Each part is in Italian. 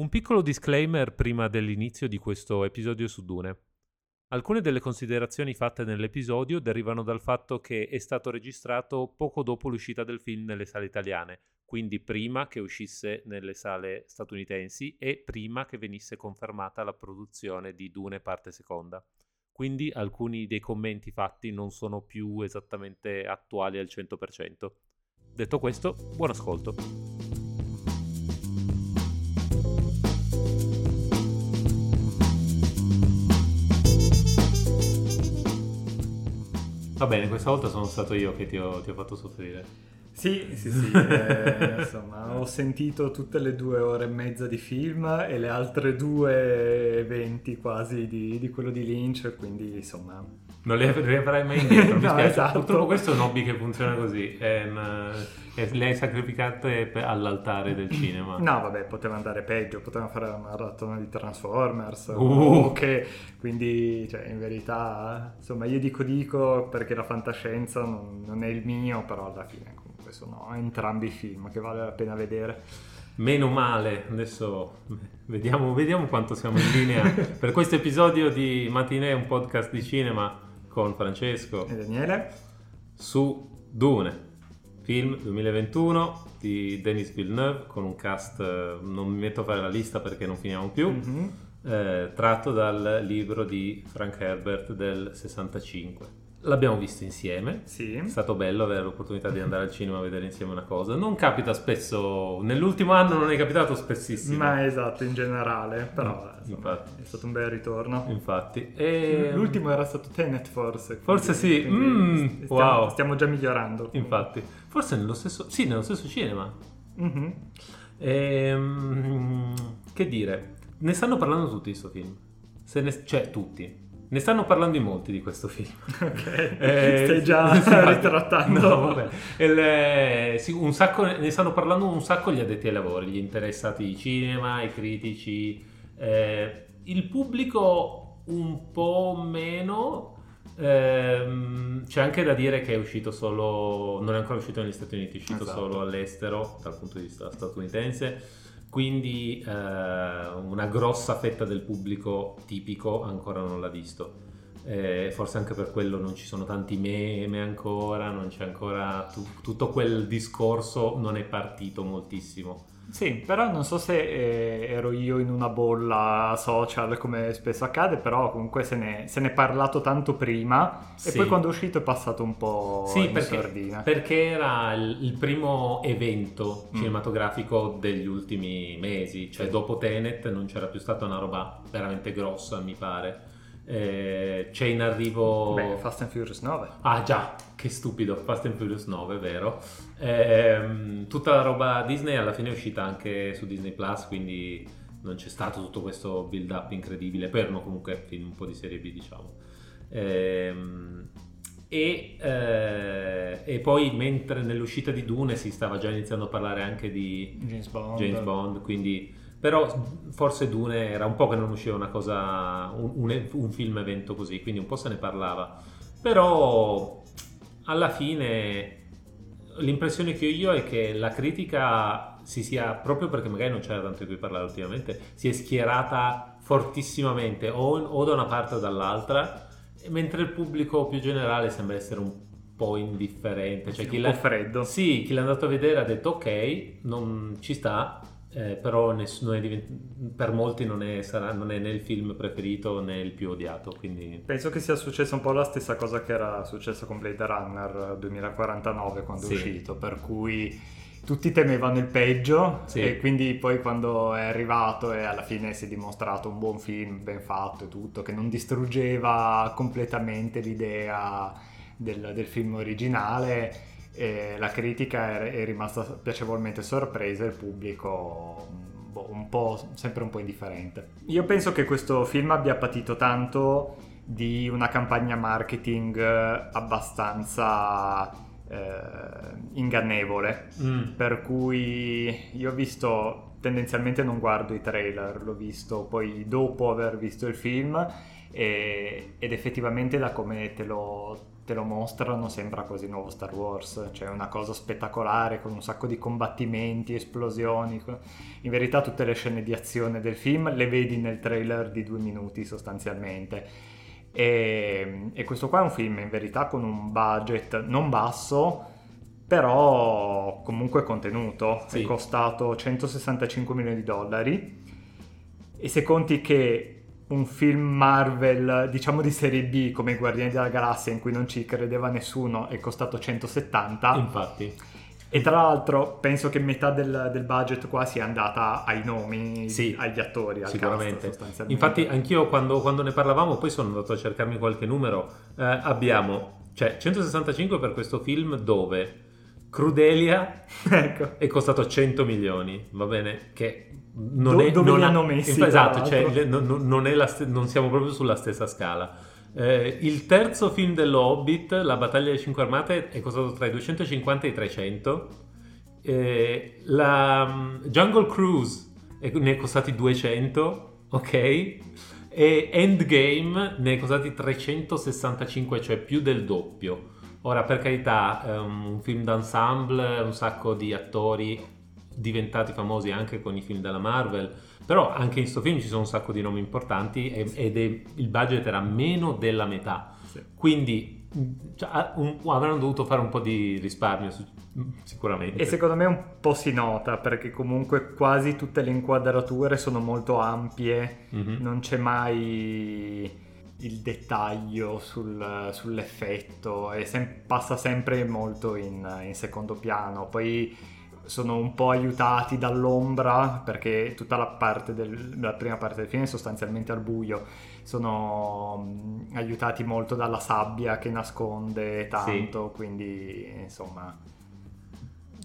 Un piccolo disclaimer prima dell'inizio di questo episodio su Dune. Alcune delle considerazioni fatte nell'episodio derivano dal fatto che è stato registrato poco dopo l'uscita del film nelle sale italiane, quindi prima che uscisse nelle sale statunitensi e prima che venisse confermata la produzione di Dune parte seconda. Quindi alcuni dei commenti fatti non sono più esattamente attuali al 100%. Detto questo, buon ascolto. Va bene, questa volta sono stato io che ti ho, ti ho fatto soffrire. Sì, sì, sì, eh, insomma, ho sentito tutte le due ore e mezza di film e le altre due e venti quasi di, di quello di Lynch, quindi insomma... Non le riavrai mai indietro, mi no, spiace. Esatto. Purtroppo questo è un hobby che funziona così. È una le hai sacrificate all'altare del cinema. No, vabbè, poteva andare peggio, poteva fare una maratona di Transformers. Uh. Okay. Quindi, cioè, in verità, insomma, io dico dico perché la fantascienza non, non è il mio, però alla fine comunque sono entrambi film che vale la pena vedere. Meno male, adesso vediamo, vediamo quanto siamo in linea per questo episodio di Matinee, un podcast di cinema con Francesco e Daniele su Dune film 2021 di Denis Villeneuve con un cast, eh, non mi metto a fare la lista perché non finiamo più, mm-hmm. eh, tratto dal libro di Frank Herbert del 65. L'abbiamo visto insieme, sì. è stato bello avere l'opportunità di andare al cinema a vedere insieme una cosa. Non capita spesso, nell'ultimo anno non è capitato spessissimo. Ma esatto, in generale, però mm, insomma, è stato un bel ritorno. Infatti. E... L'ultimo era stato Tenet forse. Forse sì, mm, stiamo, wow. stiamo già migliorando. Infatti, forse nello stesso, sì, nello stesso cinema. Mm-hmm. E, ehm, che dire, ne stanno parlando tutti di questo film. Se ne, cioè tutti ne stanno parlando in molti di questo film. Ok, eh, stai già ritrattando. No, vabbè. Il, eh, sì, un sacco, ne stanno parlando un sacco gli addetti ai lavori, gli interessati di cinema, i critici, eh, il pubblico un po' meno. Ehm, c'è anche da dire che è uscito solo, non è ancora uscito negli Stati Uniti, è uscito esatto. solo all'estero dal punto di vista statunitense quindi eh, una grossa fetta del pubblico tipico ancora non l'ha visto. Eh, forse anche per quello non ci sono tanti meme ancora, non c'è ancora tu- tutto quel discorso, non è partito moltissimo. Sì, però non so se eh, ero io in una bolla social come spesso accade, però comunque se ne, se ne è parlato tanto prima sì. e poi quando è uscito è passato un po' sì, in perché, sordina. Perché era il, il primo evento mm. cinematografico degli ultimi mesi, cioè dopo Tenet non c'era più stata una roba veramente grossa, mi pare. Eh, c'è in arrivo... Beh, Fast and Furious 9. Ah già, che stupido, Fast and Furious 9, vero? Eh, tutta la roba Disney alla fine è uscita anche su Disney Plus, quindi non c'è stato tutto questo build up incredibile, poi erano comunque film un po' di serie B diciamo. Eh, e, eh, e, poi mentre nell'uscita di Dune si stava già iniziando a parlare anche di James Bond, James Bond quindi però forse Dune era un po' che non usciva una cosa, un, un, un, film evento così, quindi un po' se ne parlava. Però alla fine l'impressione che ho io è che la critica si sia, proprio perché magari non c'era tanto di cui parlare ultimamente, si è schierata fortissimamente o, o da una parte o dall'altra, mentre il pubblico più generale sembra essere un po' indifferente. Cioè, chi un po' freddo. Sì, chi l'è andato a vedere ha detto ok, non ci sta, eh, però nessuno divent- per molti non è, sarà, non è, né il film preferito né il più odiato. Quindi... Penso che sia successa un po' la stessa cosa che era successo con Blade Runner 2049 quando sì. è uscito, per cui tutti temevano il peggio sì. e quindi poi quando è arrivato e alla fine si è dimostrato un buon film, ben fatto e tutto, che non distruggeva completamente l'idea del, del film originale e la critica è, è rimasta piacevolmente sorpresa e il pubblico boh, un po', sempre un po' indifferente. Io penso che questo film abbia patito tanto di una campagna marketing abbastanza eh, ingannevole, mm. per cui io ho visto tendenzialmente non guardo i trailer, l'ho visto poi dopo aver visto il film e, ed effettivamente da come te lo, te lo mostrano sembra quasi nuovo Star Wars, cioè una cosa spettacolare con un sacco di combattimenti, esplosioni. In verità tutte le scene di azione del film le vedi nel trailer di due minuti sostanzialmente. E, e questo qua è un film in verità con un budget non basso, però comunque contenuto. Sì. È costato 165 milioni di dollari. E se conti che un film Marvel, diciamo di serie B come Guardiani della Galassia in cui non ci credeva nessuno è costato 170. Infatti. E tra l'altro penso che metà del, del budget qua sia andata ai nomi, sì, agli attori. sicuramente. Cast, Infatti anch'io quando, quando, ne parlavamo poi sono andato a cercarmi qualche numero. Eh, abbiamo cioè, 165 per questo film dove Crudelia ecco. è costato 100 milioni, va bene? Che non Do, è, dove non li hanno messi? Esatto, cioè, non, non, st- non, siamo proprio sulla stessa scala. Eh, il terzo film dello Hobbit, La battaglia delle cinque armate, è costato tra i 250 e i 300. Eh, la um, Jungle Cruise è, ne è costati 200, ok? E Endgame ne è costati 365, cioè più del doppio. Ora, per carità, è un film d'ensemble, un sacco di attori diventati famosi anche con i film della Marvel, però anche in questo film ci sono un sacco di nomi importanti ed è, il budget era meno della metà. Sì. Quindi cioè, un, avranno dovuto fare un po' di risparmio sicuramente. E secondo me un po' si nota perché comunque quasi tutte le inquadrature sono molto ampie, mm-hmm. non c'è mai il dettaglio sul, sull'effetto e sem- passa sempre molto in, in secondo piano. Poi sono un po' aiutati dall'ombra perché tutta la, parte del, la prima parte del film è sostanzialmente al buio sono um, aiutati molto dalla sabbia che nasconde tanto sì. quindi insomma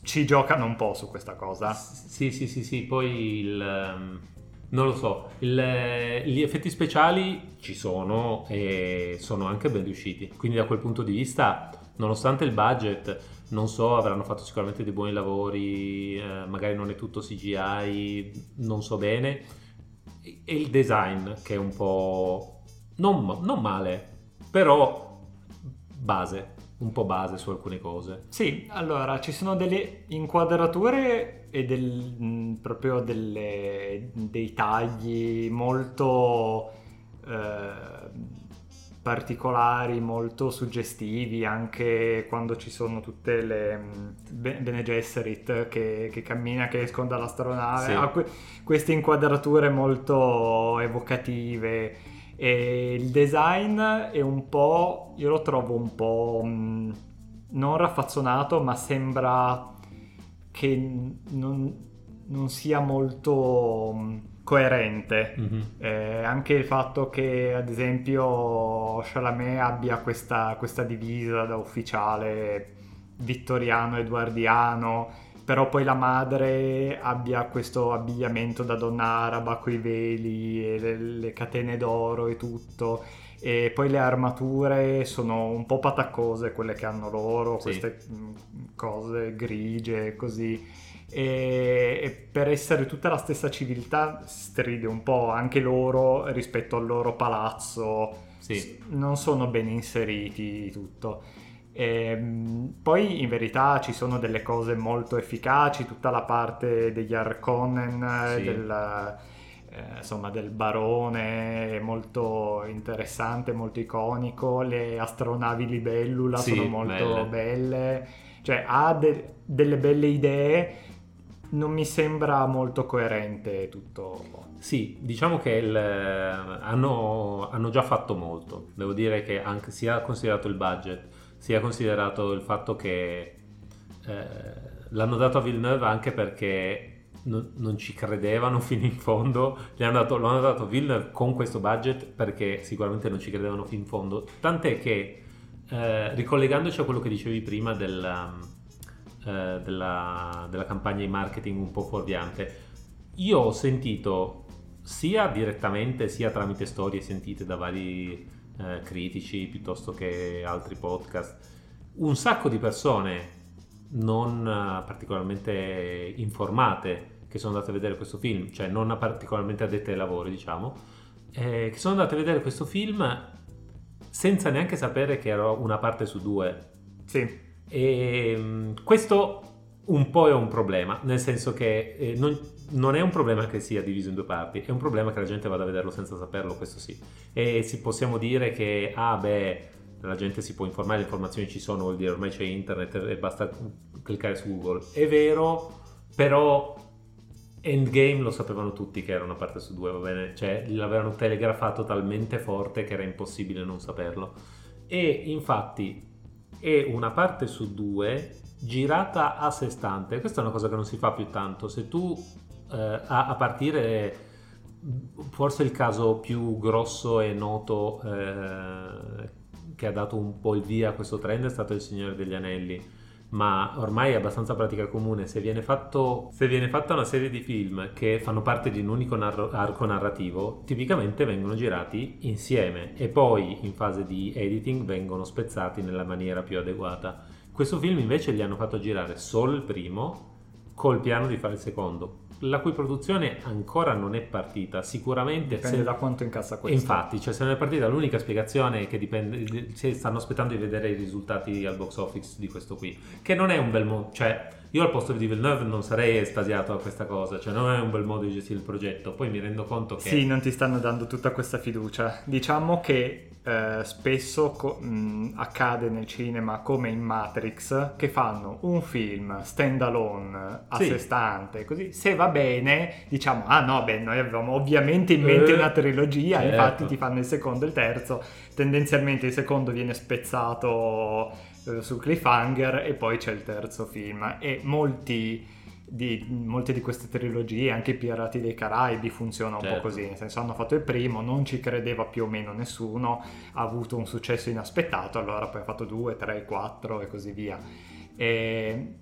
ci giocano un po' su questa cosa sì sì sì sì poi il um, non lo so il, gli effetti speciali ci sono e sono anche ben riusciti quindi da quel punto di vista nonostante il budget non so, avranno fatto sicuramente dei buoni lavori, eh, magari non è tutto CGI, non so bene. E il design che è un po' non, non male, però base, un po' base su alcune cose. Sì, allora ci sono delle inquadrature e del, mm, proprio delle, dei tagli molto... Eh, particolari, molto suggestivi, anche quando ci sono tutte le mm, Bene Gesserit che, che cammina, che escono dall'astronave, sì. ha que- queste inquadrature molto evocative e il design è un po', io lo trovo un po' mh, mm, non raffazzonato, ma sembra che non, non sia molto... Mm, coerente. Mm-hmm. Eh, anche il fatto che, ad esempio, Chalamet abbia questa, questa divisa da ufficiale vittoriano, eduardiano, però poi la madre abbia questo abbigliamento da donna araba con i veli e le, le catene d'oro e tutto. E poi le armature sono un po' pataccose quelle che hanno loro, queste mm, cose grigie così e, e, per essere tutta la stessa civiltà stride un po' anche loro rispetto al loro palazzo sì. non sono ben inseriti tutto e, ehm, poi in verità ci sono delle cose molto efficaci tutta la parte degli Arconnen sì. del, eh, insomma del barone è molto interessante molto iconico le astronavi libellula sì, sono molto belle, belle. cioè ha de- delle belle idee non mi sembra molto coerente tutto. Sì, diciamo che il, hanno, hanno, già fatto molto. Devo dire che anche, sia considerato il budget, sia considerato il fatto che eh, l'hanno dato a Villeneuve anche perché non, non ci credevano fino in fondo. Hanno dato, lo hanno dato Villeneuve con questo budget perché sicuramente non ci credevano fino in fondo. Tant'è che, eh, ricollegandoci a quello che dicevi prima del eh, della, della campagna di marketing un po' fuorviante. Io ho sentito sia direttamente sia tramite storie sentite da vari eh, critici piuttosto che altri podcast un sacco di persone non eh, particolarmente informate che sono andate a vedere questo film, cioè non particolarmente addette ai lavori, diciamo, eh, che sono andate a vedere questo film senza neanche sapere che era una parte su due. Sì. E mm, questo un po' è un problema, nel senso che eh, non, non, è un problema che sia diviso in due parti, è un problema che la gente vada a vederlo senza saperlo, questo sì. E si possiamo dire che, ah beh, la gente si può informare, le informazioni ci sono, vuol dire ormai c'è internet e basta cliccare su Google. È vero, però Endgame lo sapevano tutti che era una parte su due, va bene? Cioè l'avevano telegrafato talmente forte che era impossibile non saperlo. E infatti è una parte su due girata a sé stante. Questa è una cosa che non si fa più tanto. Se tu eh, a, a, partire forse il caso più grosso e noto eh, che ha dato un po' il via a questo trend è stato Il Signore degli Anelli ma ormai è abbastanza pratica comune. Se viene, fatto, se viene fatta una serie di film che fanno parte di un unico narro, arco narrativo, tipicamente vengono girati insieme e poi in fase di editing vengono spezzati nella maniera più adeguata. Questo film invece gli hanno fatto girare solo il primo col piano di fare il secondo la cui produzione ancora non è partita, sicuramente... Dipende se... da quanto incassa questo. Infatti, cioè se non è partita l'unica spiegazione è che dipende, stanno aspettando di vedere i risultati al box office di questo qui, che non è un bel modo, cioè io al posto di Villeneuve non sarei estasiato a questa cosa, cioè non è un bel modo di gestire il progetto, poi mi rendo conto che... Sì, non ti stanno dando tutta questa fiducia. Diciamo che eh, spesso co- mh, accade nel cinema come in Matrix che fanno un film stand alone a sì. sé stante così se va bene diciamo ah no beh noi avevamo ovviamente in mente eh, una trilogia certo. infatti ti fanno il secondo e il terzo tendenzialmente il secondo viene spezzato eh, su cliffhanger e poi c'è il terzo film e molti di molte di queste trilogie, anche i Pirati dei Caraibi funziona un certo. po' così, nel senso hanno fatto il primo, non ci credeva più o meno nessuno, ha avuto un successo inaspettato, allora poi ha fatto due, tre, quattro e così via. E...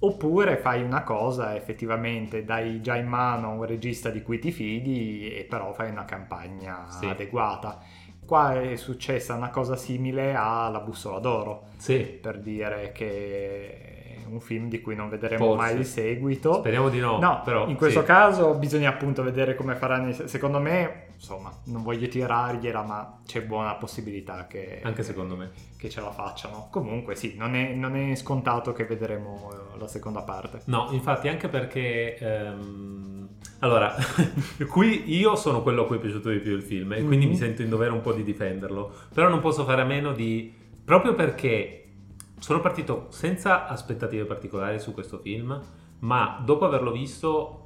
Oppure fai una cosa effettivamente, dai già in mano un regista di cui ti fidi e però fai una campagna sì. adeguata. Qua è successa una cosa simile alla bussola d'oro, sì. per dire che un film di cui non vedremo Forse. mai il seguito. Speriamo di no. No, però in questo sì. caso bisogna appunto vedere come faranno. Secondo me, insomma, non voglio tirargliela, ma c'è buona possibilità che. Anche secondo me. Che ce la facciano. Comunque, sì, non è, non è scontato che vedremo eh, la seconda parte. No, infatti, anche perché. Ehm... Allora, qui io sono quello a cui è piaciuto di più il film e quindi mm-hmm. mi sento in dovere un po' di difenderlo. Però non posso fare a meno di. Proprio perché sono partito senza aspettative particolari su questo film, ma dopo averlo visto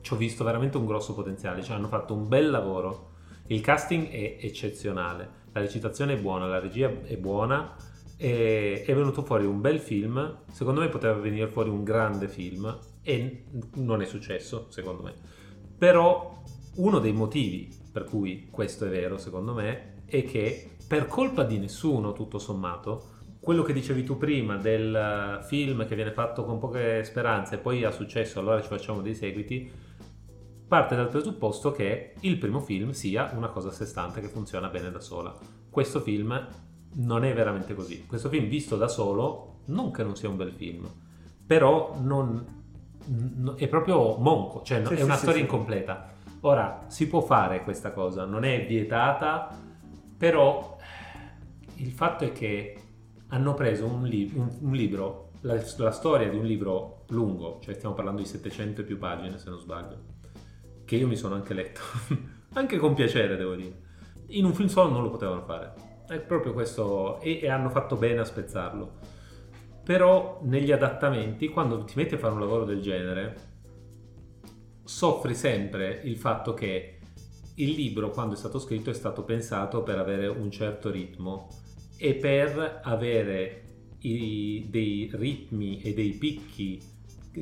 ci ho visto veramente un grosso potenziale, cioè hanno fatto un bel lavoro, il casting è eccezionale, la recitazione è buona, la regia è buona, è venuto fuori un bel film, secondo me poteva venire fuori un grande film e non è successo, secondo me. Però uno dei motivi per cui questo è vero, secondo me, è che per colpa di nessuno, tutto sommato, quello che dicevi tu prima del film che viene fatto con poche speranze e poi ha successo, allora ci facciamo dei seguiti, parte dal presupposto che il primo film sia una cosa a sé stante che funziona bene da sola. Questo film non è veramente così. Questo film visto da solo, non che non sia un bel film, però non, è proprio monco, cioè sì, è una sì, storia sì, incompleta. Ora, si può fare questa cosa, non è vietata, però il fatto è che hanno preso un, li- un, un libro, la, la, storia di un libro lungo, cioè stiamo parlando di 700 e più pagine se non sbaglio, che io mi sono anche letto, anche con piacere devo dire. In un film solo non lo potevano fare, è proprio questo, e, e hanno fatto bene a spezzarlo. Però negli adattamenti, quando ti metti a fare un lavoro del genere, soffri sempre il fatto che il libro, quando è stato scritto, è stato pensato per avere un certo ritmo e per avere i, dei ritmi e dei picchi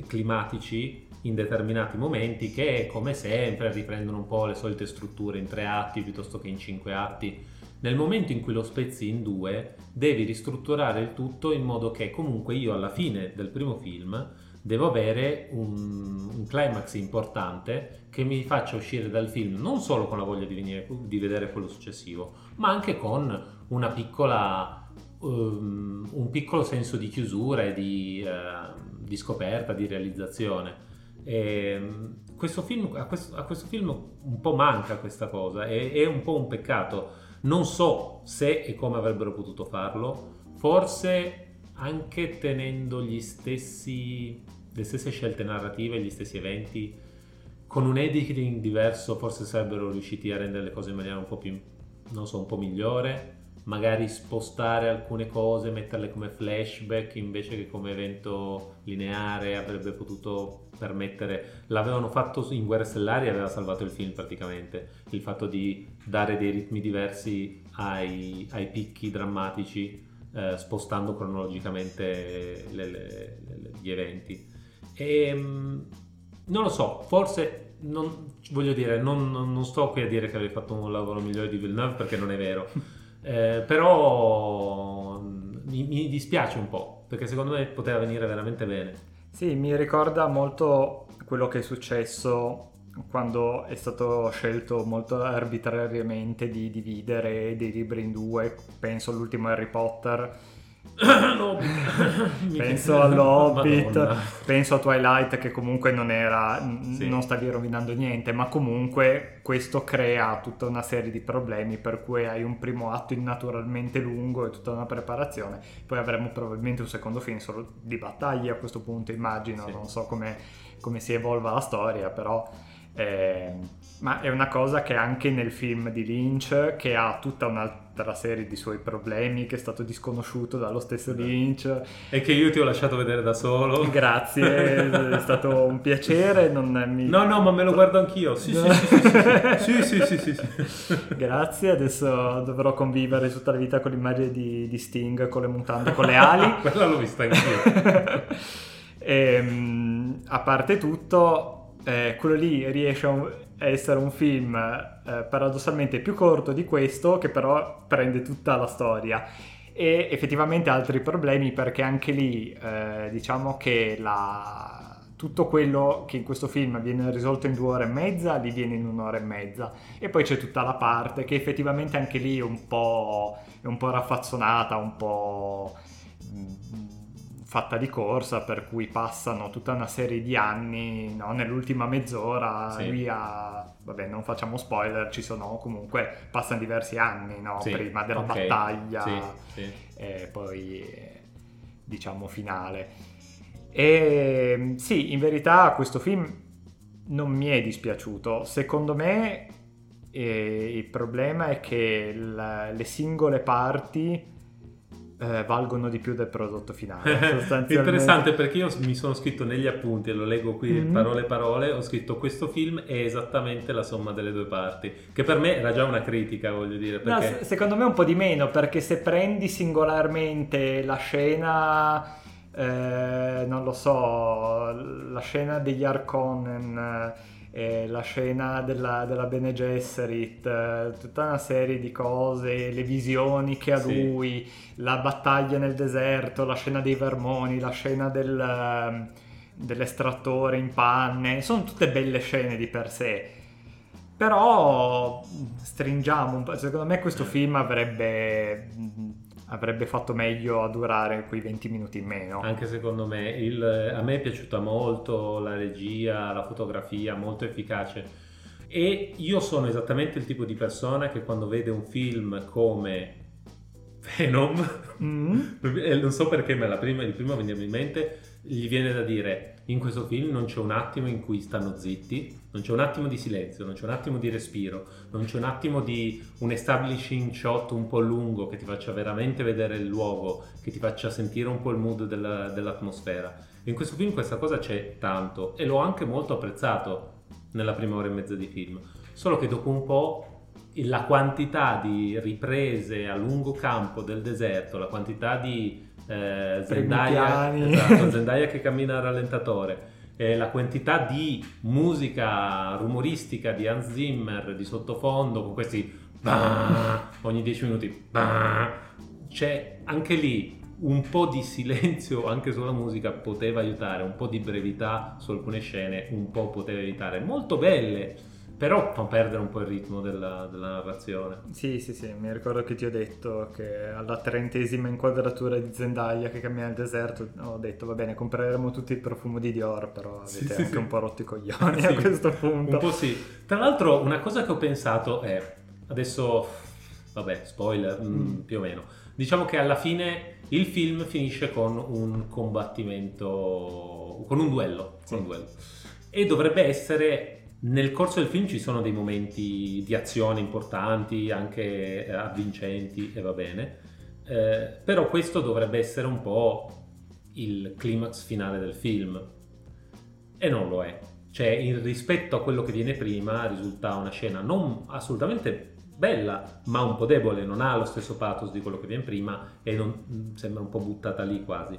climatici in determinati momenti che come sempre riprendono un po' le solite strutture in tre atti piuttosto che in cinque atti. Nel momento in cui lo spezzi in due devi ristrutturare il tutto in modo che comunque io alla fine del primo film devo avere un, un climax importante che mi faccia uscire dal film non solo con la voglia di, venire, di vedere quello successivo ma anche con una piccola, um, un piccolo senso di chiusura e di, uh, di scoperta, di realizzazione. E, questo film, a, questo, a, questo, film un po' manca questa cosa, è, è un po' un peccato Non so se e come avrebbero potuto farlo, forse anche tenendo stessi, le stesse scelte narrative, gli stessi eventi, con un editing diverso forse sarebbero riusciti a rendere le cose in maniera un po' più, non so, un po' migliore magari spostare alcune cose, metterle come flashback invece che come evento lineare avrebbe potuto permettere, l'avevano fatto in Guerre Stellari e aveva salvato il film praticamente, il fatto di dare dei ritmi diversi ai, ai picchi drammatici eh, spostando cronologicamente le, le, le, gli eventi. E, ehm, non lo so, forse non, voglio dire, non, non, sto qui a dire che avevi fatto un lavoro migliore di Villeneuve perché non è vero. Eh, però mi, mi, dispiace un po' perché secondo me poteva venire veramente bene. Sì, mi ricorda molto quello che è successo quando è stato scelto molto arbitrariamente di dividere dei libri in due, penso all'ultimo Harry Potter penso all'Hobbit, penso a Twilight che comunque non era, sì. non stavi rovinando niente, ma comunque questo crea tutta una serie di problemi per cui hai un primo atto innaturalmente lungo e tutta una preparazione, poi avremo probabilmente un secondo film solo di battaglie a questo punto immagino, sì. non so come, come si evolva la storia, però... Eh, ma è una cosa che anche nel film di Lynch, che ha tutta un'altra serie di suoi problemi, che è stato disconosciuto dallo stesso. Lynch. E che io ti ho lasciato vedere da solo. Grazie, è stato un piacere. Mi... No, no, ma me lo guardo anch'io. Sì, sì, sì, sì, sì, sì, sì, sì, Grazie, adesso dovrò convivere tutta la vita con l'immagine di, di Sting con le mutande, con le ali. Quella l'ho vista anch'io. e, ehm, a parte tutto, eh, quello lì riesce a essere un film eh, paradossalmente più corto di questo, che però prende tutta la storia. E effettivamente altri problemi perché anche lì eh, diciamo che la... tutto quello che in questo film viene risolto in due ore e mezza, lì viene in un'ora e mezza. E poi c'è tutta la parte che effettivamente anche lì è un po', è un po raffazzonata, un po' fatta di corsa per cui passano tutta una serie di anni no? nell'ultima mezz'ora sì. lui ha vabbè non facciamo spoiler ci sono comunque passano diversi anni no? sì. prima della okay. battaglia sì. e poi diciamo finale e sì in verità questo film non mi è dispiaciuto secondo me eh, il problema è che la, le singole parti eh, valgono di più del prodotto finale. Interessante perché io mi sono scritto negli appunti e lo leggo qui mm-hmm. parole parole, ho scritto questo film è esattamente la somma delle due parti, che per me era già una critica, voglio dire. Perché... No, secondo me un po' di meno, perché se prendi singolarmente la scena... Eh, non lo so, la scena degli Arconnen eh, la scena della, della Bene Gesserit, eh, tutta una serie di cose, le visioni che ha sì. lui, la battaglia nel deserto, la scena dei vermoni, la scena del, ehm, dell'estrattore in panne, sono tutte belle scene di per sé. Però stringiamo un po', secondo me questo film avrebbe avrebbe fatto meglio a durare quei 20 minuti in meno. Anche secondo me, il, a me è piaciuta molto la regia, la fotografia, molto efficace. E io sono esattamente il tipo di persona che quando vede un film come Venom, mm. non so perché, ma prima, il primo veniva in mente, gli viene da dire in questo film non c'è un attimo in cui stanno zitti, non c'è un attimo di silenzio, non c'è un attimo di respiro, non c'è un attimo di un establishing shot un po' lungo che ti faccia veramente vedere il luogo, che ti faccia sentire un po' il mood della, dell'atmosfera. In questo film questa cosa c'è tanto e l'ho anche molto apprezzato nella prima ora e mezza di film, solo che dopo un po' la quantità di riprese a lungo campo del deserto, la quantità di eh, Zendaya, esatto, Zendaya che cammina al rallentatore, eh, la quantità di musica rumoristica di Hans Zimmer di sottofondo con questi ogni 10 minuti c'è anche lì un po' di silenzio anche sulla musica poteva aiutare, un po' di brevità su alcune scene un po' poteva aiutare, molto belle però fa perdere un po' il ritmo della, della, narrazione. Sì, sì, sì, mi ricordo che ti ho detto che alla trentesima inquadratura di Zendaya che cammina nel deserto ho detto va bene, compreremo tutti il profumo di Dior, però avete sì, anche sì, un po' rotto i coglioni a questo punto. Un po' sì. Tra l'altro una cosa che ho pensato è, adesso vabbè, spoiler, mm. mm. più o meno. Diciamo che alla fine il film finisce con un combattimento, con un duello, sì. con un duello. E dovrebbe essere nel corso del film ci sono dei momenti di azione importanti, anche eh, avvincenti e va bene, eh, però questo dovrebbe essere un po' il climax finale del film e non lo è. Cioè, in rispetto a quello che viene prima, risulta una scena non assolutamente bella, ma un po' debole, non ha lo stesso pathos di quello che viene prima e non, sembra un po' buttata lì quasi.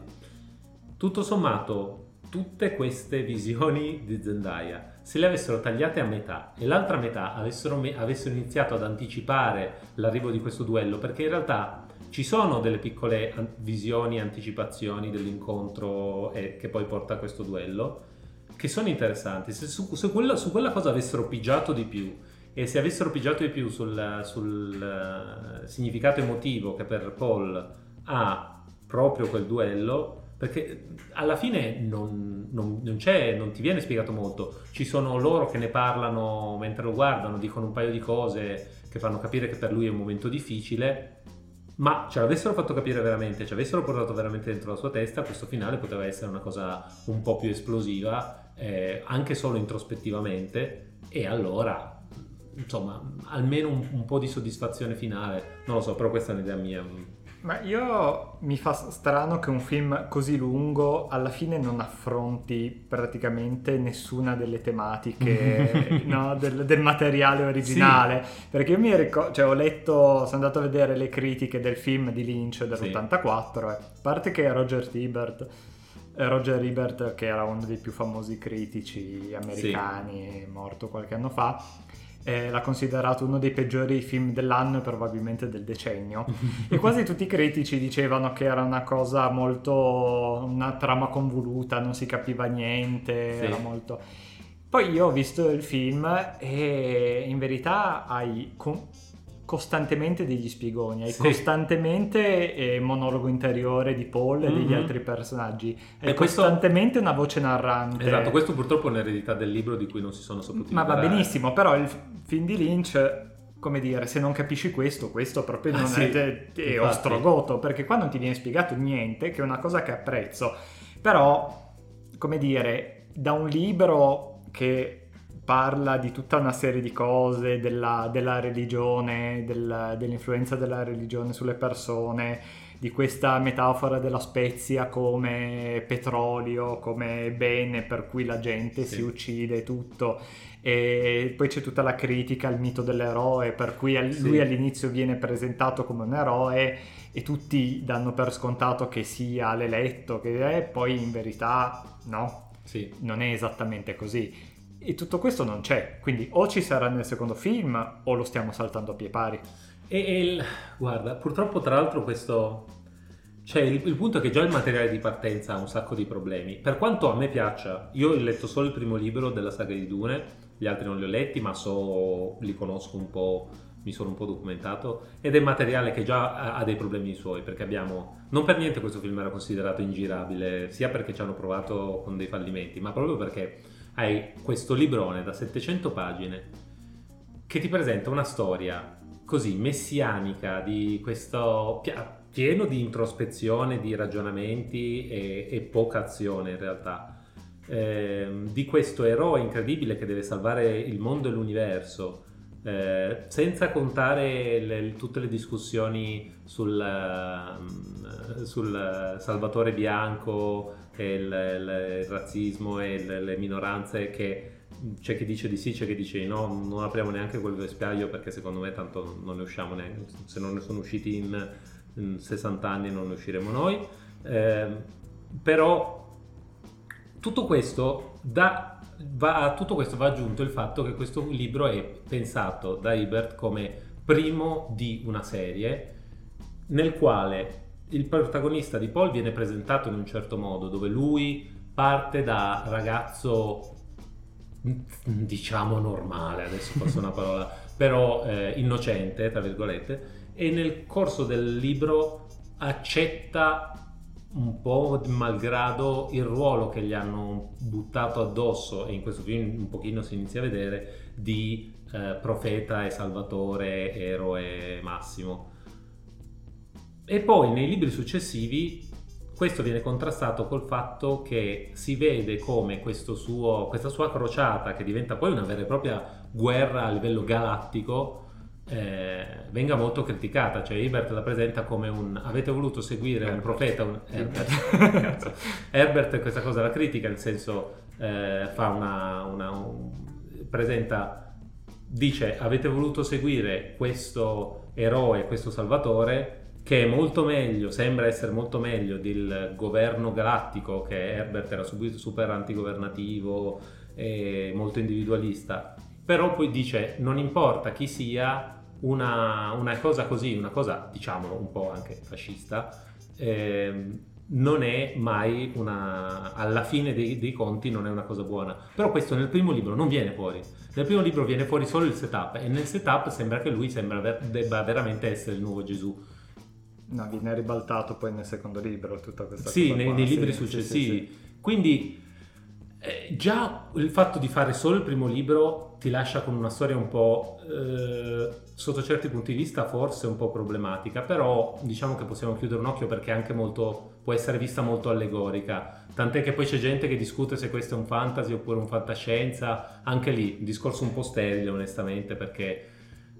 Tutto sommato, tutte queste visioni di Zendaya se le avessero tagliate a metà e l'altra metà avessero, me- avessero iniziato ad anticipare l'arrivo di questo duello, perché in realtà ci sono delle piccole an- visioni, anticipazioni dell'incontro eh, che poi porta a questo duello, che sono interessanti. Se su, su, quella, su quella cosa avessero pigiato di più e se avessero pigiato di più sul, sul uh, significato emotivo che per Paul ha proprio quel duello, perché alla fine non, non, non, non, ti viene spiegato molto. Ci sono loro che ne parlano mentre lo guardano, dicono un paio di cose che fanno capire che per lui è un momento difficile, ma ce l'avessero fatto capire veramente, ci avessero portato veramente dentro la sua testa, questo finale poteva essere una cosa un po' più esplosiva, eh, anche solo introspettivamente, e allora, insomma, almeno un, un po' di soddisfazione finale. Non lo so, però questa è un'idea mia ma io mi fa strano che un film così lungo alla fine non affronti praticamente nessuna delle tematiche no, del, del, materiale originale. Sì. Perché io mi ricordo, cioè ho letto, sono andato a vedere le critiche del film di Lynch dell'84, sì. eh. a parte che Roger Ebert, eh, Roger Ebert, che era uno dei più famosi critici americani, sì. morto qualche anno fa eh, l'ha considerato uno dei peggiori film dell'anno e probabilmente del decennio. e quasi tutti i critici dicevano che era una cosa molto. una trama convoluta, non si capiva niente, sì. era molto. Poi io ho visto il film e in verità hai. Con costantemente degli spiegoni, hai sì. costantemente eh, monologo interiore di Paul e mm-hmm. degli altri personaggi, hai costantemente questo... una voce narrante. Esatto, questo purtroppo è un'eredità del libro di cui non si sono saputi Ma va benissimo, però il film di Lynch come dire, se non capisci questo, questo proprio ah, non ah, sì, è, è ostrogoto, perché qua non ti viene spiegato niente, che è una cosa che apprezzo. Però, come dire, da un libro che parla di tutta una serie di cose, della, della religione, del, dell'influenza della religione sulle persone, di questa metafora della spezia come petrolio, come bene per cui la gente sì. si uccide tutto. E poi c'è tutta la critica al mito dell'eroe, per cui lui all'inizio viene presentato come un eroe e tutti danno per scontato che sia l'eletto, che è, poi in verità no, sì. non è esattamente così. E tutto questo non c'è, quindi o ci sarà nel secondo film o lo stiamo saltando a pie pari. E, e il, guarda, purtroppo tra l'altro questo... Cioè, il, il, punto è che già il materiale di partenza ha un sacco di problemi. Per quanto a me piaccia, io ho letto solo il primo libro della saga di Dune, gli altri non li ho letti, ma so, li conosco un po', mi sono un po' documentato, ed è materiale che già ha, ha dei problemi suoi, perché abbiamo... Non per niente questo film era considerato ingirabile, sia perché ci hanno provato con dei fallimenti, ma proprio perché hai questo librone da 700 pagine che ti presenta una storia così messianica di questo pieno di introspezione, di ragionamenti e, e poca azione in realtà. Eh, di questo eroe incredibile che deve salvare il mondo e l'universo, eh, senza contare le, tutte le discussioni sul, uh, sul Salvatore Bianco e il, il, il razzismo e le, le minoranze che c'è chi dice di sì, c'è chi dice di no, non apriamo neanche quel vespiaio perché secondo me tanto non ne usciamo neanche, se non ne sono usciti in, in 60 anni non ne usciremo noi. Eh, però tutto questo, da, va, a tutto questo va aggiunto il fatto che questo libro è pensato da Ebert come primo di una serie nel quale il protagonista di Paul viene presentato in un certo modo, dove lui parte da ragazzo diciamo normale, adesso forse una parola, però eh, innocente, tra virgolette, e nel corso del libro accetta un po' malgrado il ruolo che gli hanno buttato addosso, e in questo film un pochino si inizia a vedere, di eh, profeta e salvatore, eroe massimo. E poi nei libri successivi questo viene contrastato col fatto che si vede come suo, questa sua crociata, che diventa poi una vera e propria guerra a livello galattico, eh, venga molto criticata. Cioè, Herbert la presenta come un avete voluto seguire Herbert. un profeta. Un, Herbert. Herbert questa cosa la critica, nel senso eh, fa una, una un, presenta, dice avete voluto seguire questo eroe, questo salvatore che è molto meglio, sembra essere molto meglio del governo galattico che Herbert era super antigovernativo e molto individualista, però poi dice non importa chi sia, una, una cosa così, una cosa diciamolo un po' anche fascista, eh, non è mai una, alla fine dei, dei, conti non è una cosa buona. Però questo nel primo libro non viene fuori. Nel primo libro viene fuori solo il setup e nel setup sembra che lui sembra debba veramente essere il nuovo Gesù. No, viene ribaltato poi nel secondo libro tutta questa sì, cosa. Nei, qua. nei libri sì, successivi. Sì, sì, Quindi eh, già il fatto di fare solo il primo libro ti lascia con una storia un po' eh, sotto certi punti di vista forse un po' problematica, però diciamo che possiamo chiudere un occhio perché anche molto, può essere vista molto allegorica. Tant'è che poi c'è gente che discute se questo è un fantasy oppure un fantascienza, anche lì un discorso un po' sterile onestamente perché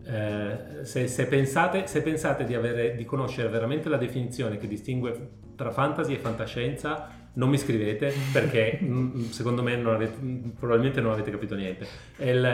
eh, se, se, pensate, se, pensate, di, avere, di conoscere veramente la definizione che distingue tra fantasy e fantascienza, non mi scrivete perché mm, secondo me non avete, probabilmente non avete capito niente. Il,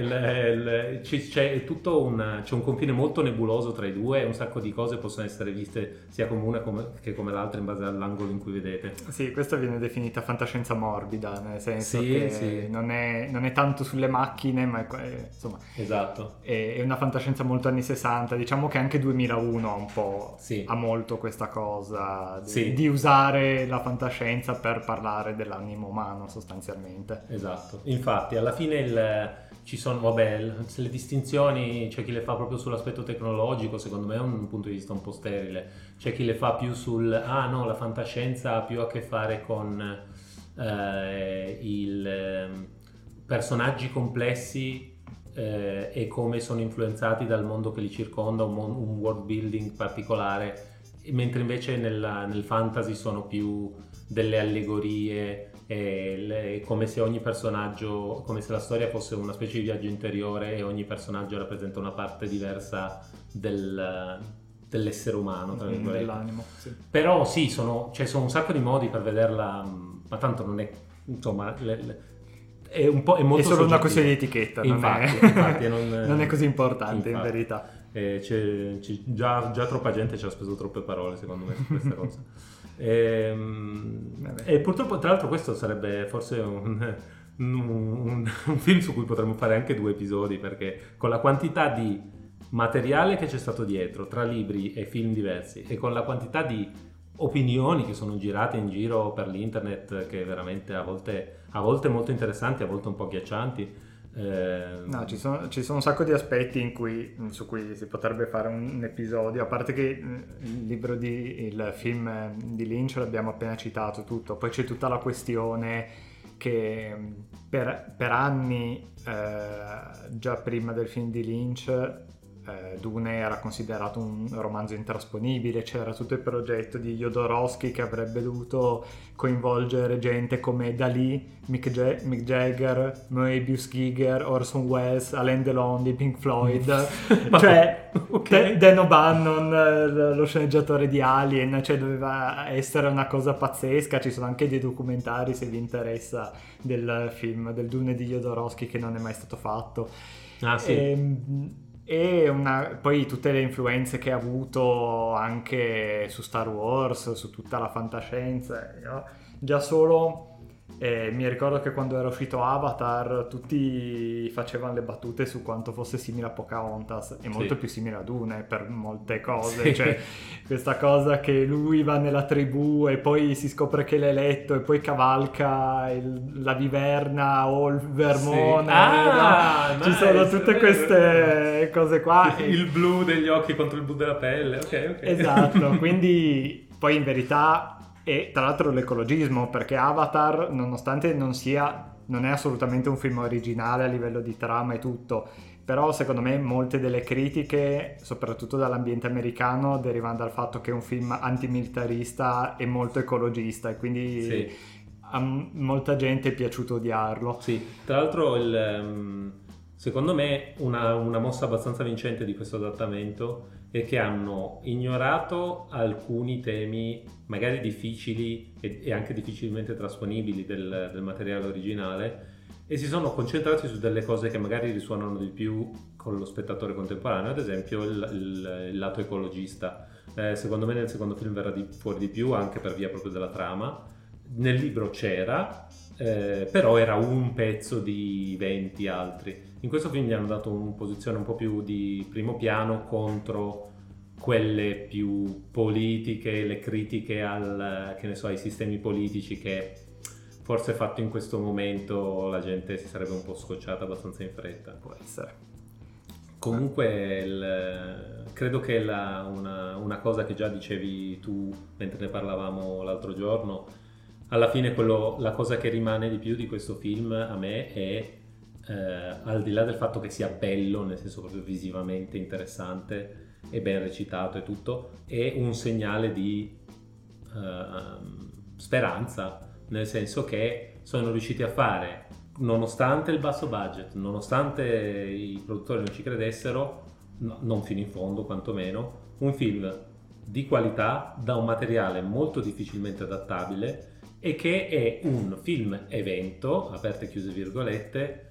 il, il, c'è, tutto un, c'è un confine molto nebuloso tra i due e un sacco di cose possono essere viste sia come una come, che come l'altra in base all'angolo in cui vedete. Sì, questa viene definita fantascienza morbida, nel senso sì, che sì. Non, è, non, è, tanto sulle macchine, ma è, insomma, esatto. è, è, una fantascienza molto anni 60. Diciamo che anche 2001 un po' sì. ha molto questa cosa di, di usare la fantascienza fantascienza per parlare dell'animo umano sostanzialmente. Esatto, infatti alla fine il, ci sono, vabbè, le distinzioni c'è chi le fa proprio sull'aspetto tecnologico, secondo me è un punto di vista un po' sterile, c'è chi le fa più sul, ah no, la fantascienza ha più a che fare con eh, il, ehm, personaggi complessi eh, e come sono influenzati dal mondo che li circonda, un, un world building particolare, mentre invece nella, nel fantasy sono più delle allegorie, le, come se ogni personaggio, come se la storia fosse una specie di viaggio interiore e ogni personaggio rappresenta una parte diversa del, dell'essere umano, tra virgolette. Dell'animo, sì. Però sì, sono, cioè, sono un sacco di modi per vederla, ma tanto non è, insomma, le, le, è, un po', è molto È solo una questione di etichetta, infatti, non, è, infatti, non, non è così importante infatti. in verità. Eh, c'è, c'è, già, già, troppa gente ci ha speso troppe parole secondo me su questa cosa. E, ehm, e, purtroppo, tra l'altro, questo sarebbe forse un, un, un, film su cui potremmo fare anche due episodi perché con la quantità di materiale che c'è stato dietro tra libri e film diversi e con la quantità di opinioni che sono girate in giro per l'internet che veramente a volte, a volte molto interessanti, a volte un po' ghiaccianti eh... No, ci sono, ci sono, un sacco di aspetti cui, su cui si potrebbe fare un, episodio, a parte che il libro di, il film di Lynch l'abbiamo appena citato tutto, poi c'è tutta la questione che per, per anni, eh, già prima del film di Lynch, eh, Dune era considerato un romanzo intrasponibile, c'era tutto il progetto di Jodorowsky che avrebbe dovuto coinvolgere gente come Dalí, Mick, J- Mick Jagger, Moebius Giger, Orson Welles, Alain Delon di Pink Floyd, cioè okay. Dan O'Bannon, lo sceneggiatore di Alien, cioè doveva essere una cosa pazzesca, ci sono anche dei documentari se vi interessa del film del Dune di Jodorowsky che non è mai stato fatto. Ah, sì. E, ehm, e una, poi tutte le influenze che ha avuto anche su Star Wars, su tutta la fantascienza. Già solo e mi ricordo che quando era uscito Avatar tutti facevano le battute su quanto fosse simile a Pocahontas e molto sì. più simile a Dune per molte cose. Sì. Cioè, questa cosa che lui va nella tribù e poi si scopre che l'è eletto e poi cavalca il, la viverna o il vermone. Sì. Ah, no? Ci sono tutte queste cose qua. Il blu degli occhi contro il blu della pelle. Ok, ok. Esatto, quindi poi in verità e tra l'altro l'ecologismo perché Avatar nonostante non sia non è assolutamente un film originale a livello di trama e tutto però secondo me molte delle critiche, soprattutto dall'ambiente americano, derivano dal fatto che è un film antimilitarista e molto ecologista e quindi sì. a molta gente è piaciuto odiarlo. Sì, tra l'altro il, um, secondo me una, una mossa abbastanza vincente di questo adattamento è che hanno ignorato alcuni temi magari difficili e, e anche difficilmente trasponibili del, del materiale originale e si sono concentrati su delle cose che magari risuonano di più con lo spettatore contemporaneo, ad esempio il, il, il lato ecologista. Eh, secondo me nel secondo film verrà di, fuori di più anche per via proprio della trama. Nel libro c'era, eh, però era un pezzo di 20 altri. In questo film gli hanno dato una posizione un po' più di primo piano contro quelle più politiche, le critiche al, so, ai sistemi politici che forse fatto in questo momento la gente si sarebbe un po' scocciata abbastanza in fretta. Può essere. Comunque il, credo che la, una, una, cosa che già dicevi tu mentre ne parlavamo l'altro giorno, alla fine quello, la cosa che rimane di più di questo film a me è, eh, al di là del fatto che sia bello, nel senso proprio visivamente interessante e ben recitato e tutto, è un segnale di uh, speranza nel senso che sono riusciti a fare, nonostante il basso budget, nonostante i produttori non ci credessero, no, non fino in fondo quantomeno, un film di qualità da un materiale molto difficilmente adattabile e che è un film evento, aperte e chiuse virgolette,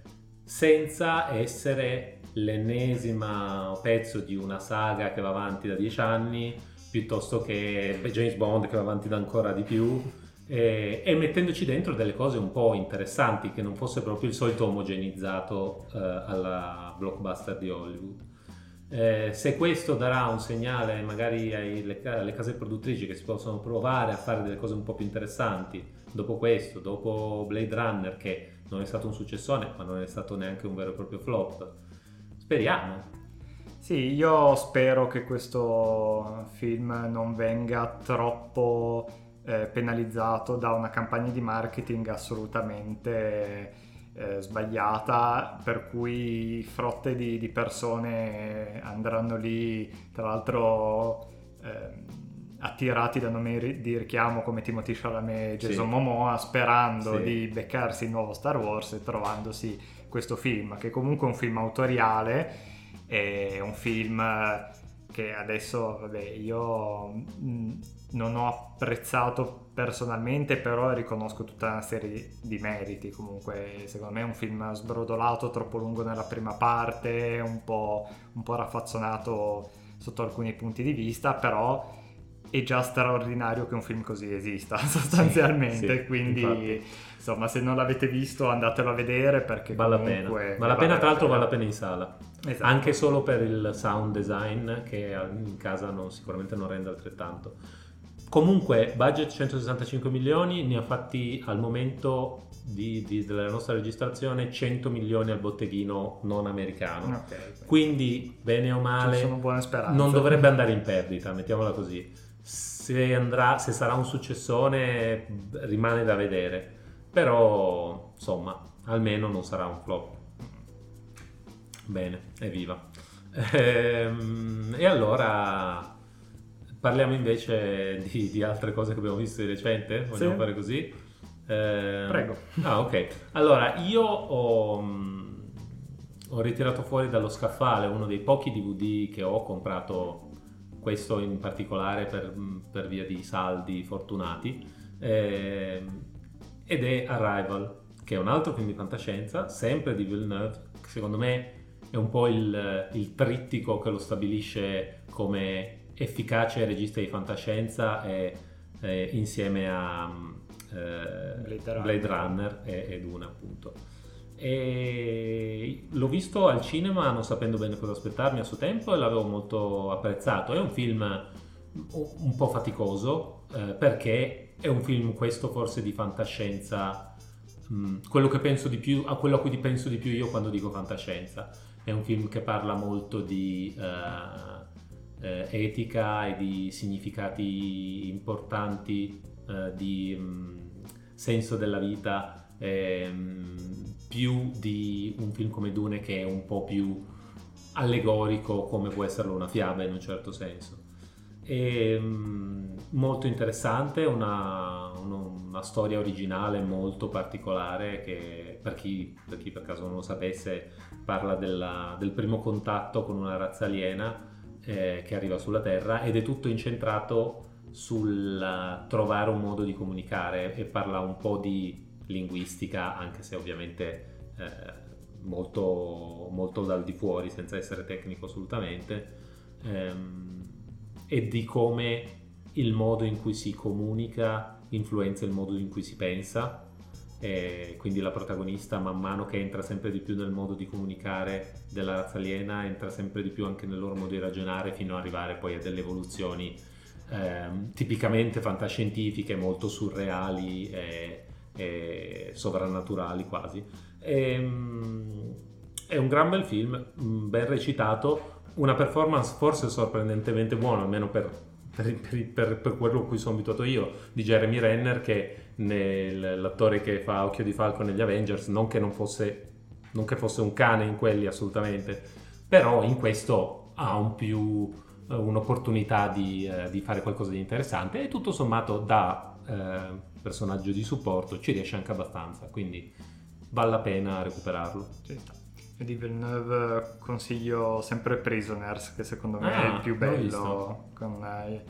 senza essere l'ennesimo pezzo di una saga che va avanti da dieci anni, piuttosto che James Bond che va avanti da ancora di più, e, e, mettendoci dentro delle cose un po' interessanti, che non fosse proprio il solito omogenizzato eh, alla blockbuster di Hollywood. Eh, se questo darà un segnale magari alle, alle case produttrici che si possono provare a fare delle cose un po' più interessanti dopo questo, dopo Blade Runner che non è stato un successone ma non è stato neanche un vero e proprio flop, speriamo. Sì, io spero che questo film non venga troppo eh, penalizzato da una campagna di marketing assolutamente eh, sbagliata, per cui frotte di, di, persone andranno lì, tra l'altro eh, attirati da nomi di richiamo come Timothy Chalamet e Jason sì. Momoa, sperando sì. di beccarsi il nuovo Star Wars e trovandosi questo film, che comunque è un film autoriale, è un film che adesso, vabbè, io mh, non ho apprezzato personalmente, però riconosco tutta una serie di meriti. Comunque, secondo me è un film sbrodolato, troppo lungo nella prima parte, un po', un po raffazzonato sotto alcuni punti di vista, però è già straordinario che un film così esista sostanzialmente. Sì, sì, quindi, infatti. insomma, se non l'avete visto, andatelo a vedere perché vale la pena. Vale la pena, tra l'altro, vale la pena in sala. Esatto. Anche solo per il sound design, che in casa non, sicuramente non rende altrettanto. Comunque, budget 165 milioni, ne ha fatti al momento di, di, della nostra registrazione 100 milioni al botteghino non americano. Okay, Quindi, bene o male, non dovrebbe andare in perdita, mettiamola così. Se, andrà, se sarà un successone rimane da vedere, però insomma, almeno non sarà un flop. Bene, evviva. Ehm, e allora Parliamo invece di, di, altre cose che abbiamo visto di recente? Vogliamo sì. fare così? Eh, Prego. Ah, ok. Allora, io ho, mm, ho, ritirato fuori dallo scaffale uno dei pochi DVD che ho comprato, questo in particolare per, per via di saldi fortunati, eh, ed è Arrival, che è un altro film di fantascienza, sempre di Villeneuve, che secondo me è un po' il, il trittico che lo stabilisce come efficace regista di fantascienza e, e insieme a eh, Blade Runner, Blade Runner e, ed una appunto. E l'ho visto al cinema non sapendo bene cosa aspettarmi a suo tempo e l'avevo molto apprezzato. È un film un po' faticoso eh, perché è un film questo forse di fantascienza, mh, mm, quello che penso di più, a quello a cui penso di più io quando dico fantascienza. È un film che parla molto di... Uh, eh, etica e di significati importanti eh, di mh, mm, senso della vita eh, più di un film come Dune che è un po' più allegorico come può esserlo una fiaba in un certo senso. E, um, molto interessante, una, una, una, storia originale molto particolare che per chi per, chi per caso non lo sapesse parla della, del primo contatto con una razza aliena eh, che arriva sulla Terra ed è tutto incentrato sul trovare un modo di comunicare e parla un po' di linguistica, anche se ovviamente eh, molto, molto dal di fuori, senza essere tecnico assolutamente, ehm, e di come il modo in cui si comunica influenza il modo in cui si pensa. E quindi la protagonista man mano che entra sempre di più nel modo di comunicare della razza aliena entra sempre di più anche nel loro modo di ragionare fino ad arrivare poi a delle evoluzioni eh, tipicamente fantascientifiche, molto surreali e, e sovrannaturali quasi. E, ehm, è un gran bel film, mm, ben recitato, una performance forse sorprendentemente buona, almeno per, per, per, per quello a cui sono abituato io, di Jeremy Renner, che l'attore che fa Occhio di Falco negli Avengers, non che non fosse, non che fosse un cane in quelli assolutamente, però in questo ha un più eh, un'opportunità di, eh, di, fare qualcosa di interessante e tutto sommato da eh, personaggio di supporto ci riesce anche abbastanza, quindi vale la pena recuperarlo. Certo. E di Villeneuve consiglio sempre Prisoners, che secondo me ah, è il più bello con eh,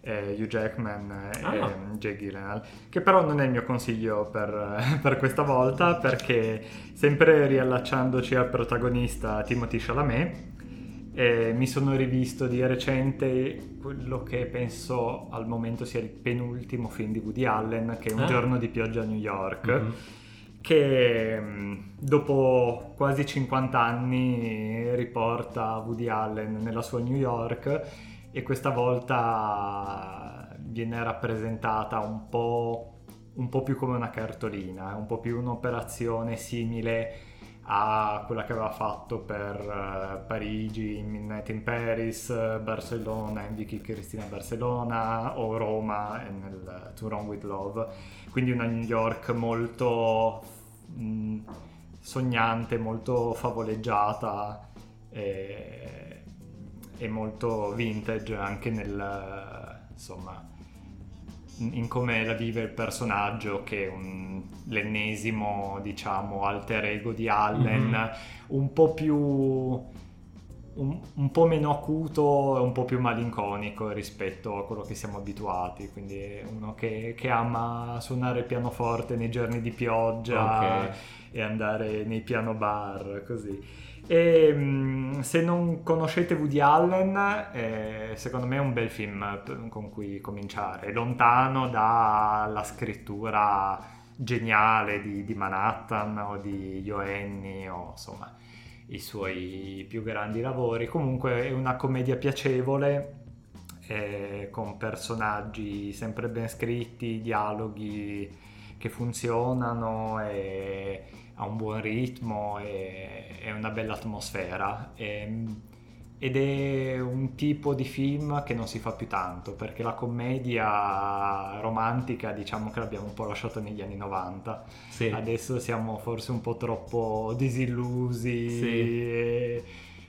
eh, Hugh Jackman e ah. Jay Gyllenhaal, che però non è il mio consiglio per, per questa volta, perché sempre riallacciandoci al protagonista Timothy Chalamet, e mi sono rivisto di recente quello che penso al momento sia il penultimo film di Woody Allen, che è Un ah. giorno di pioggia a New York. Mm-hmm che mm, dopo quasi 50 anni riporta Woody Allen nella sua New York e questa volta viene rappresentata un po', un po più come una cartolina, un po' più un'operazione simile a quella che aveva fatto per uh, Parigi, Midnight in Paris, Barcellona, in Vicky Cristina Barcellona o Roma nel To Run With Love. Quindi una New York molto mh, sognante, molto favoleggiata e, e molto vintage anche nel, insomma, in come la vive il personaggio che è un, l'ennesimo diciamo alter ego di Allen mm-hmm. un po' più un, un, po' meno acuto e un po' più malinconico rispetto a quello che siamo abituati quindi è uno che, che ama suonare pianoforte nei giorni di pioggia okay. e andare nei piano bar così e se non conoscete Woody Allen, eh, secondo me è un bel film con cui cominciare, lontano dalla scrittura geniale di, di Manhattan o di Ioenni o insomma i suoi più grandi lavori. Comunque è una commedia piacevole eh, con personaggi sempre ben scritti, dialoghi che funzionano e ha un buon ritmo e, e una bella atmosfera. E, ehm, ed è un tipo di film che non si fa più tanto perché la commedia romantica diciamo che l'abbiamo un po' lasciata negli anni 90 sì. adesso siamo forse un po' troppo disillusi sì. e,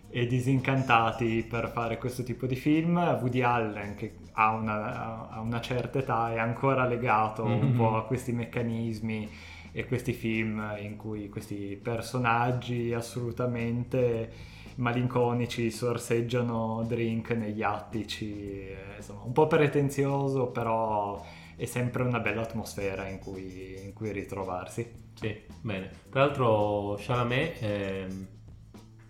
e, disincantati per fare questo tipo di film Woody Allen che ha una, ha una certa età è ancora legato mm-hmm. un po' a questi meccanismi e questi film in cui questi personaggi assolutamente malinconici sorseggiano drink negli attici, insomma un po' pretenzioso però è sempre una bella atmosfera in cui, in cui ritrovarsi. Sì, bene. Tra l'altro Chalamet è,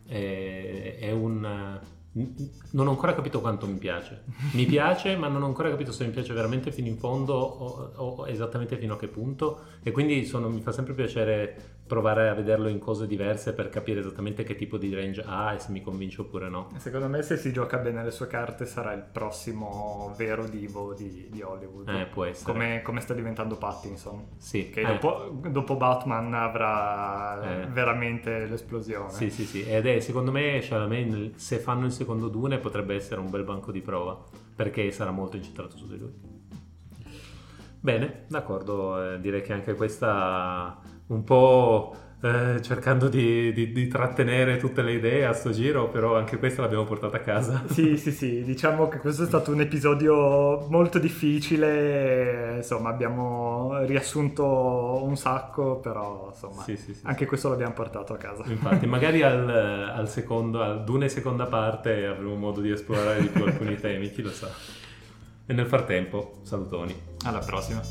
è, è un non ho ancora capito quanto mi piace. Mi piace, ma non ho ancora capito se mi piace veramente fino in fondo o, o esattamente fino a che punto. E quindi sono, mi fa sempre piacere provare a vederlo in cose diverse per capire esattamente che tipo di range ha e se mi convince oppure no. Secondo me se si gioca bene le sue carte sarà il prossimo vero divo di, di Hollywood. Eh, può essere. Come, come, sta diventando Pattinson. Sì. Che eh. dopo, dopo, Batman avrà eh. veramente l'esplosione. Sì, sì, sì. Ed è secondo me Chalamet se fanno il secondo Dune potrebbe essere un bel banco di prova perché sarà molto incentrato su di lui. Bene, d'accordo, eh, direi che anche questa un po' eh, cercando di, di, di, trattenere tutte le idee a sto giro, però anche questa l'abbiamo portata a casa. Sì, sì, sì, diciamo che questo è stato un episodio molto difficile, insomma abbiamo riassunto un sacco, però insomma sì, sì, sì, anche questo l'abbiamo portato a casa. Infatti, magari al, al secondo, ad una seconda parte avremo modo di esplorare di più alcuni temi, chi lo sa. E nel frattempo, salutoni. Alla prossima.